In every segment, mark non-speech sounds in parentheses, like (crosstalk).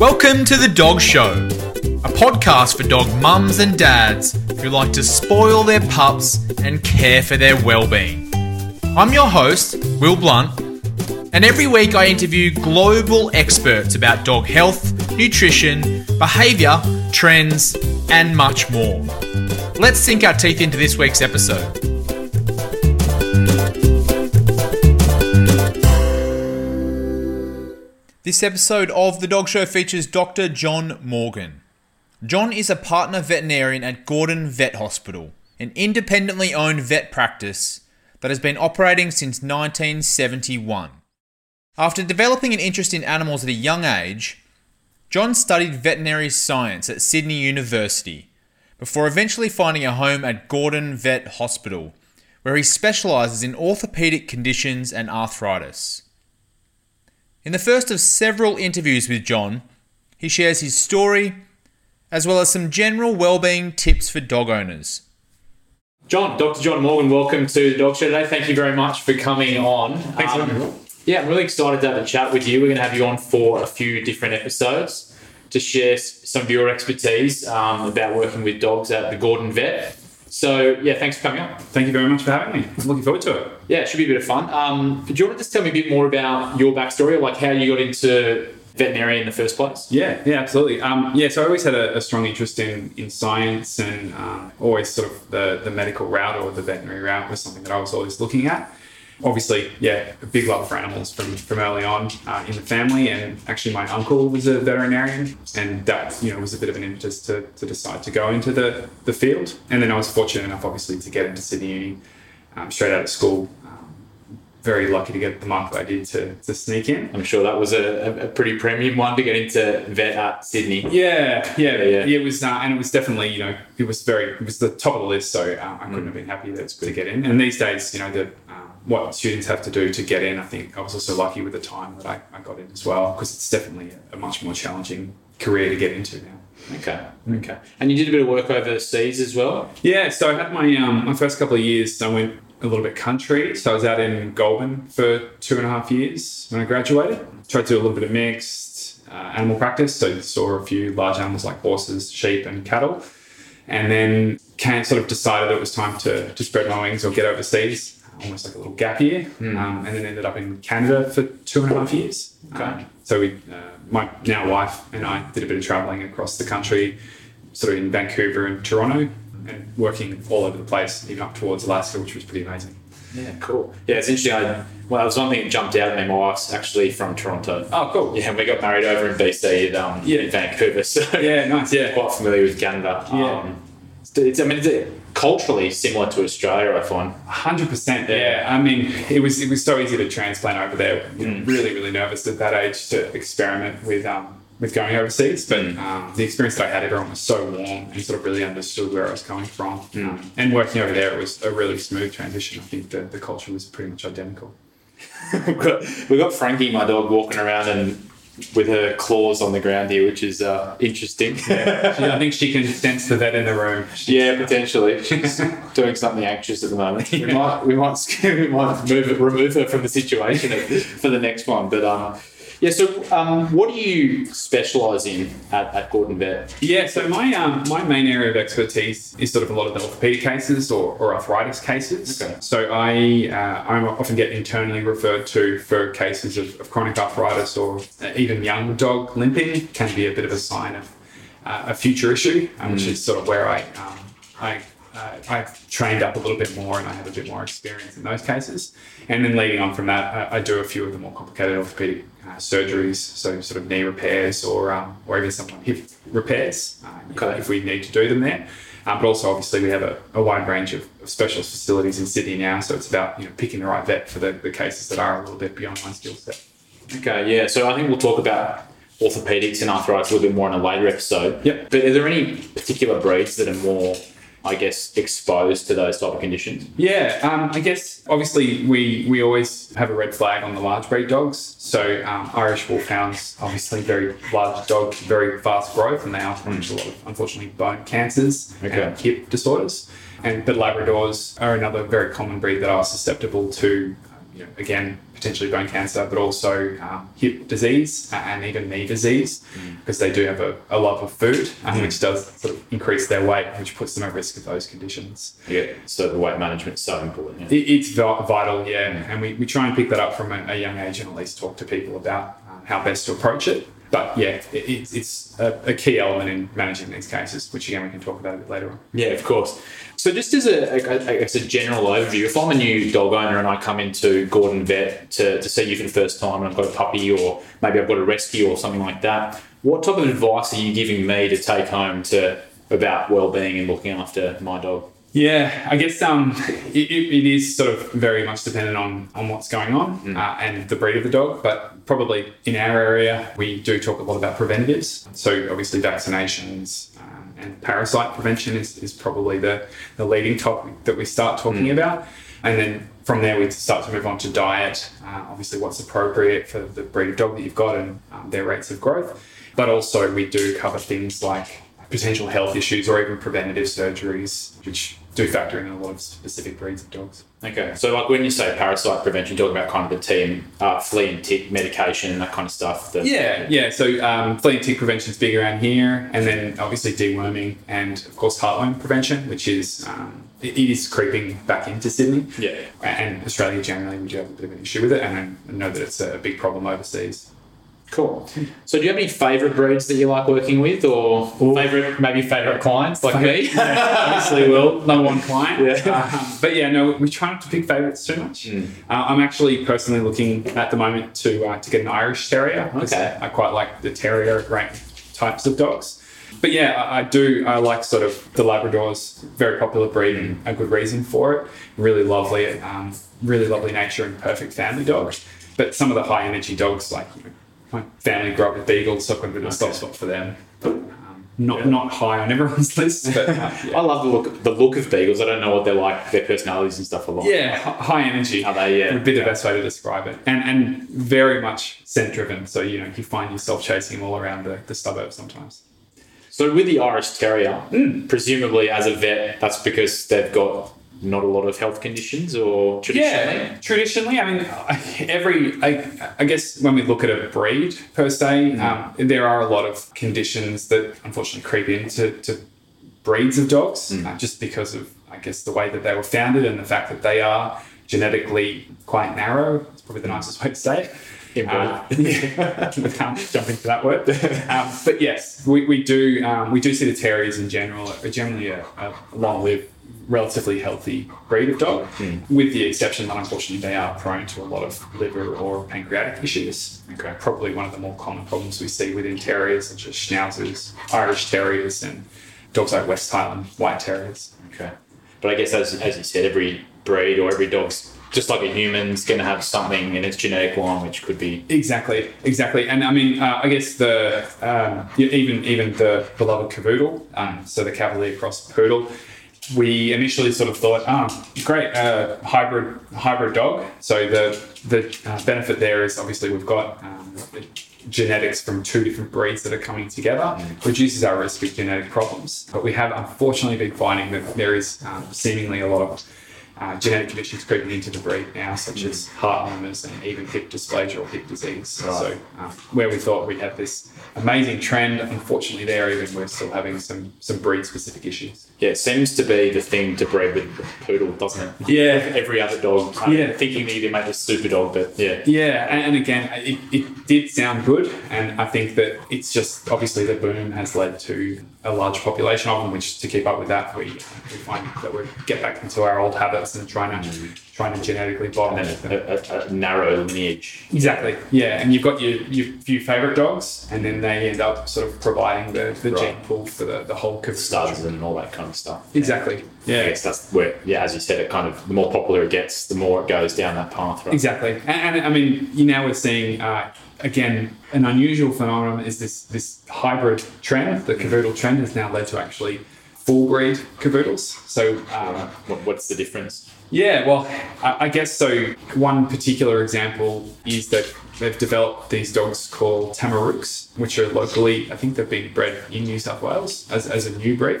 Welcome to The Dog Show, a podcast for dog mums and dads who like to spoil their pups and care for their well-being. I'm your host, Will Blunt, and every week I interview global experts about dog health, nutrition, behaviour, trends, and much more. Let's sink our teeth into this week's episode. This episode of The Dog Show features Dr. John Morgan. John is a partner veterinarian at Gordon Vet Hospital, an independently owned vet practice that has been operating since 1971. After developing an interest in animals at a young age, John studied veterinary science at Sydney University before eventually finding a home at Gordon Vet Hospital, where he specialises in orthopaedic conditions and arthritis. In the first of several interviews with John, he shares his story as well as some general well-being tips for dog owners. John, Dr. John Morgan, welcome to the Dog Show today. Thank you very much for coming on. Thanks for having. Yeah, I'm really excited to have a chat with you. We're going to have you on for a few different episodes to share some of your expertise um, about working with dogs at the Gordon Vet. So, yeah, thanks for coming up. Thank you very much for having me. I'm looking forward to it. Yeah, it should be a bit of fun. Um, do you want to just tell me a bit more about your backstory, like how you got into veterinary in the first place? Yeah, yeah, absolutely. Um, yeah, so I always had a, a strong interest in, in science and um, always sort of the, the medical route or the veterinary route was something that I was always looking at. Obviously, yeah, a big love for animals from, from early on uh, in the family. And actually, my uncle was a veterinarian, and that you know was a bit of an impetus to, to decide to go into the, the field. And then I was fortunate enough, obviously, to get into Sydney Uni um, straight out of school. Very lucky to get the mark that I did to, to sneak in. I'm sure that was a, a pretty premium one to get into vet at Sydney. Yeah, yeah, yeah. yeah. It was, uh, and it was definitely, you know, it was very, it was the top of the list. So uh, I couldn't have been happy to, to get in. And these days, you know, the um, what students have to do to get in, I think I was also lucky with the time that I, I got in as well, because it's definitely a, a much more challenging career to get into now. Okay, okay. And you did a bit of work overseas as well? Yeah, so I had my um, my first couple of years. I went a little bit country. So I was out in Goulburn for two and a half years when I graduated. Tried to do a little bit of mixed uh, animal practice. So saw a few large animals like horses, sheep, and cattle, and then can sort of decided that it was time to to spread my wings or get overseas. Almost like a little gap year, um, and then ended up in Canada for two and a half years. Okay. Um, so we, uh, my now wife and I did a bit of traveling across the country, sort of in Vancouver and Toronto, and working all over the place, even up towards Alaska, which was pretty amazing. Yeah, cool. Yeah, it's interesting. I, well, there was one thing that jumped out at me. My wife's actually from Toronto. Oh, cool. Yeah, and we got married over in BC, um, Yeah. in Vancouver. (laughs) So Yeah, nice. Yeah. quite familiar with Canada. Yeah. Um, it's, it's, I mean, it's culturally similar to Australia, I find. Hundred percent. Yeah. I mean, it was it was so easy to transplant over there. Know, Really, really nervous at that age to experiment with um with going overseas. But Mm. um, the experience that I had, everyone was so warm and sort of really understood where I was coming from. Um, and working over there, it was a really smooth transition. I think the, the culture was pretty much identical. (laughs) we've, got, we've got Frankie, my dog, walking around and with her claws on the ground here, which is uh, interesting. (laughs) She- I think she can sense the vet in the room. Yeah, potentially. (laughs) She's doing something anxious at the moment. We might, we might, we might move remove her from the situation for the next one. But um, yeah. So, um, what do you specialise in at, at Gordon Vet? Yeah, so my um, my main area of expertise is sort of a lot of the orthopedic cases or, or arthritis cases. Okay. So I uh, I often get internally referred to for cases of, of chronic arthritis or uh, even young dog limping can be a bit of a sign of uh, a future issue, uh, which is sort of where I um, I. Uh, I've trained up a little bit more and I have a bit more experience in those cases. And then leading on from that, I, I do a few of the more complicated orthopedic uh, surgeries, so sort of knee repairs or um, or even some hip repairs uh, Okay. if we need to do them there. Um, but also, obviously, we have a, a wide range of, of specialist facilities in Sydney now, so it's about you know picking the right vet for the, the cases that are a little bit beyond my skill set. Okay, yeah. So I think we'll talk about orthopedics and arthritis a little bit more in a later episode. Yep. But are there any particular breeds that are more, I guess, exposed to those type of conditions? Yeah, um, I guess obviously we we always have a red flag on the large breed dogs. So um, Irish Wolfhounds, obviously very large dog, very fast growth, and they often have a lot of unfortunately bone cancers Okay. and hip disorders. And but Labradors are another very common breed that are susceptible to you know, again, potentially bone cancer, but also um, hip disease and even knee disease, because they do have a, a love of food, um, which does sort of increase their weight, which puts them at risk of those conditions. Yeah. So the weight management is so important. Yeah. It, it's vital, yeah, and we, we try and pick that up from a, a young age and at least talk to people about um, how best to approach it. But yeah, it, it's it's a, a key element in managing these cases, which again we can talk about a bit later on. Yeah, of course. So just as a, guess a general overview, if I'm a new dog owner and I come into Gordon Vet to, to see you for the first time and I've got a puppy or maybe I've got a rescue or something like that, what type of advice are you giving me to take home to about well-being and looking after my dog? Yeah, I guess um, it, it is sort of very much dependent on, on what's going on uh, and the breed of the dog. But probably in our area, we do talk a lot about preventatives. So obviously vaccinations um, and parasite prevention is, is probably the, the leading topic that we start talking about. And then from there, we start to move on to diet. Uh, obviously, what's appropriate for the breed of dog that you've got and um, their rates of growth. But also, we do cover things like potential health issues or even preventative surgeries, which do factor in a lot of specific breeds of dogs. Okay, so like when you say parasite prevention, you're talking about kind of the team uh, flea and tick medication and that kind of stuff. That, Yeah, yeah. So um, flea and tick prevention is big around here, and then obviously deworming and of course heartworm prevention, which is um, it, it is creeping back into Sydney. Yeah. and Australia generally we do have a bit of an issue with it, and I know that it's a big problem overseas. Cool. So do you have any favourite breeds that you like working with, or favourite maybe favourite clients like me? (laughs) Obviously, will number one client. Yeah. Um, but yeah, no, we try not to pick favourites too much. Uh, I'm actually personally looking at the moment to uh, to get an Irish Terrier. Okay. I quite like the Terrier rank types of dogs. But yeah, I, I do. I like sort of the Labradors, very popular breed, and a good reason for it. Really lovely, um, really lovely nature and perfect family dog. But some of the high energy dogs, like you know, my family grew up with beagles, so I've got a bit of a soft spot for them. But um, not not high on everyone's (laughs) list, but uh, yeah. I love the look the look of beagles. I don't know what they're like, their personalities and stuff a lot. Yeah, high energy. Are they? Yeah. Would be the Yeah. best way to describe it. And and very much scent driven. So you know you find yourself chasing them all around the, the suburbs sometimes. So with the Irish Terrier, presumably as a vet, that's because they've got not a lot of health conditions, or traditionally. Yeah, traditionally, I mean, every I, I guess when we look at a breed per se, um, there are a lot of conditions that unfortunately creep into to breeds of dogs, uh, just because of I guess the way that they were founded and the fact that they are genetically quite narrow. It's probably the nicest way to say it. Uh, (laughs) yeah, can't (laughs) jump into that word. Um, but yes, we, we do um, we do see the terriers in general are generally a, a long-lived, relatively healthy breed of dog, with the exception that unfortunately they are prone to a lot of liver or pancreatic issues. Okay. Probably one of the more common problems we see within terriers, such as schnauzers, Irish terriers, and dogs like West Highland white terriers. Okay. But I guess as, as you said, every breed or every dog's just like a human's going to have something in its genetic line which could be Exactly, exactly, and I mean, uh, I guess the um, even even the beloved cavoodle, um, so the Cavalier cross poodle, we initially sort of thought, oh, great, uh, hybrid hybrid dog. So the the uh, benefit there is obviously we've got um, genetics from two different breeds that are coming together, reduces our risk of genetic problems. But we have unfortunately been finding that there is um, seemingly a lot of uh, genetic conditions creeping into the breed now, such as heart murmurs and even hip dysplasia or hip disease. So, um, where we thought we'd have this amazing trend, unfortunately, there even we're still having some some breed specific issues. yeah it seems to be the thing to breed with the poodle doesn't it Yeah. every other dog I'm Yeah. thinking they either make a super dog but yeah Yeah, and, and again, it, it did sound good, and I think that it's just obviously the boom has led to a large population of them. Which to keep up with that, we we find that we get back into our old habits and trying to trying to genetically it. then a, a, a narrow lineage Exactly. Yeah, and you've got your, your few favourite dogs, and then they end up sort of providing the, the Right. gene pool for the, the whole cavoodle. studs and all that kind of stuff Exactly. I Yeah. I guess that's where yeah as you said it kind of the more popular it gets the more it goes down that path right Exactly. And, and I mean, you now we're seeing uh, again an unusual phenomenon is this this hybrid trend. The cavoodle trend has now led to actually full breed cavoodles. So um, what, what's the difference Yeah, well, I I guess so. One particular example is that they've developed these dogs called Tamarooks, which are locally, I think they've been bred in New South Wales as, as a new breed,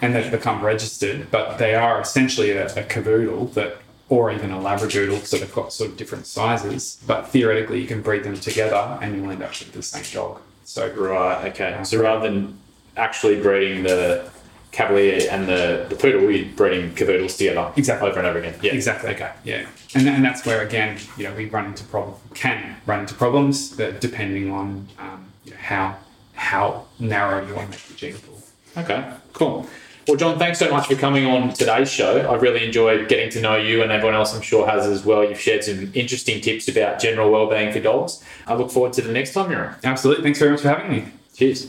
and they've become registered, but they are essentially a, a cavoodle that or even a Labradoodle, so they've got sort of different sizes. But theoretically, you can breed them together and you'll end up with the same dog. So Right. Okay. So rather than actually breeding the Cavalier and the, the poodle, you're breeding cavoodles together Exactly. over and over again. Yeah. Exactly. Okay. Yeah, and and that's where again, you know, we run into problem can run into problems that depending on um, you know, how how narrow you want to make the gene pool. Okay, cool. Well, John, thanks so much for coming on today's show. I really enjoyed getting to know you, and everyone else I'm sure has as well. You've shared some interesting tips about general wellbeing for dogs. I look forward to the next time you're on. Absolutely. Thanks very much for having me. Cheers.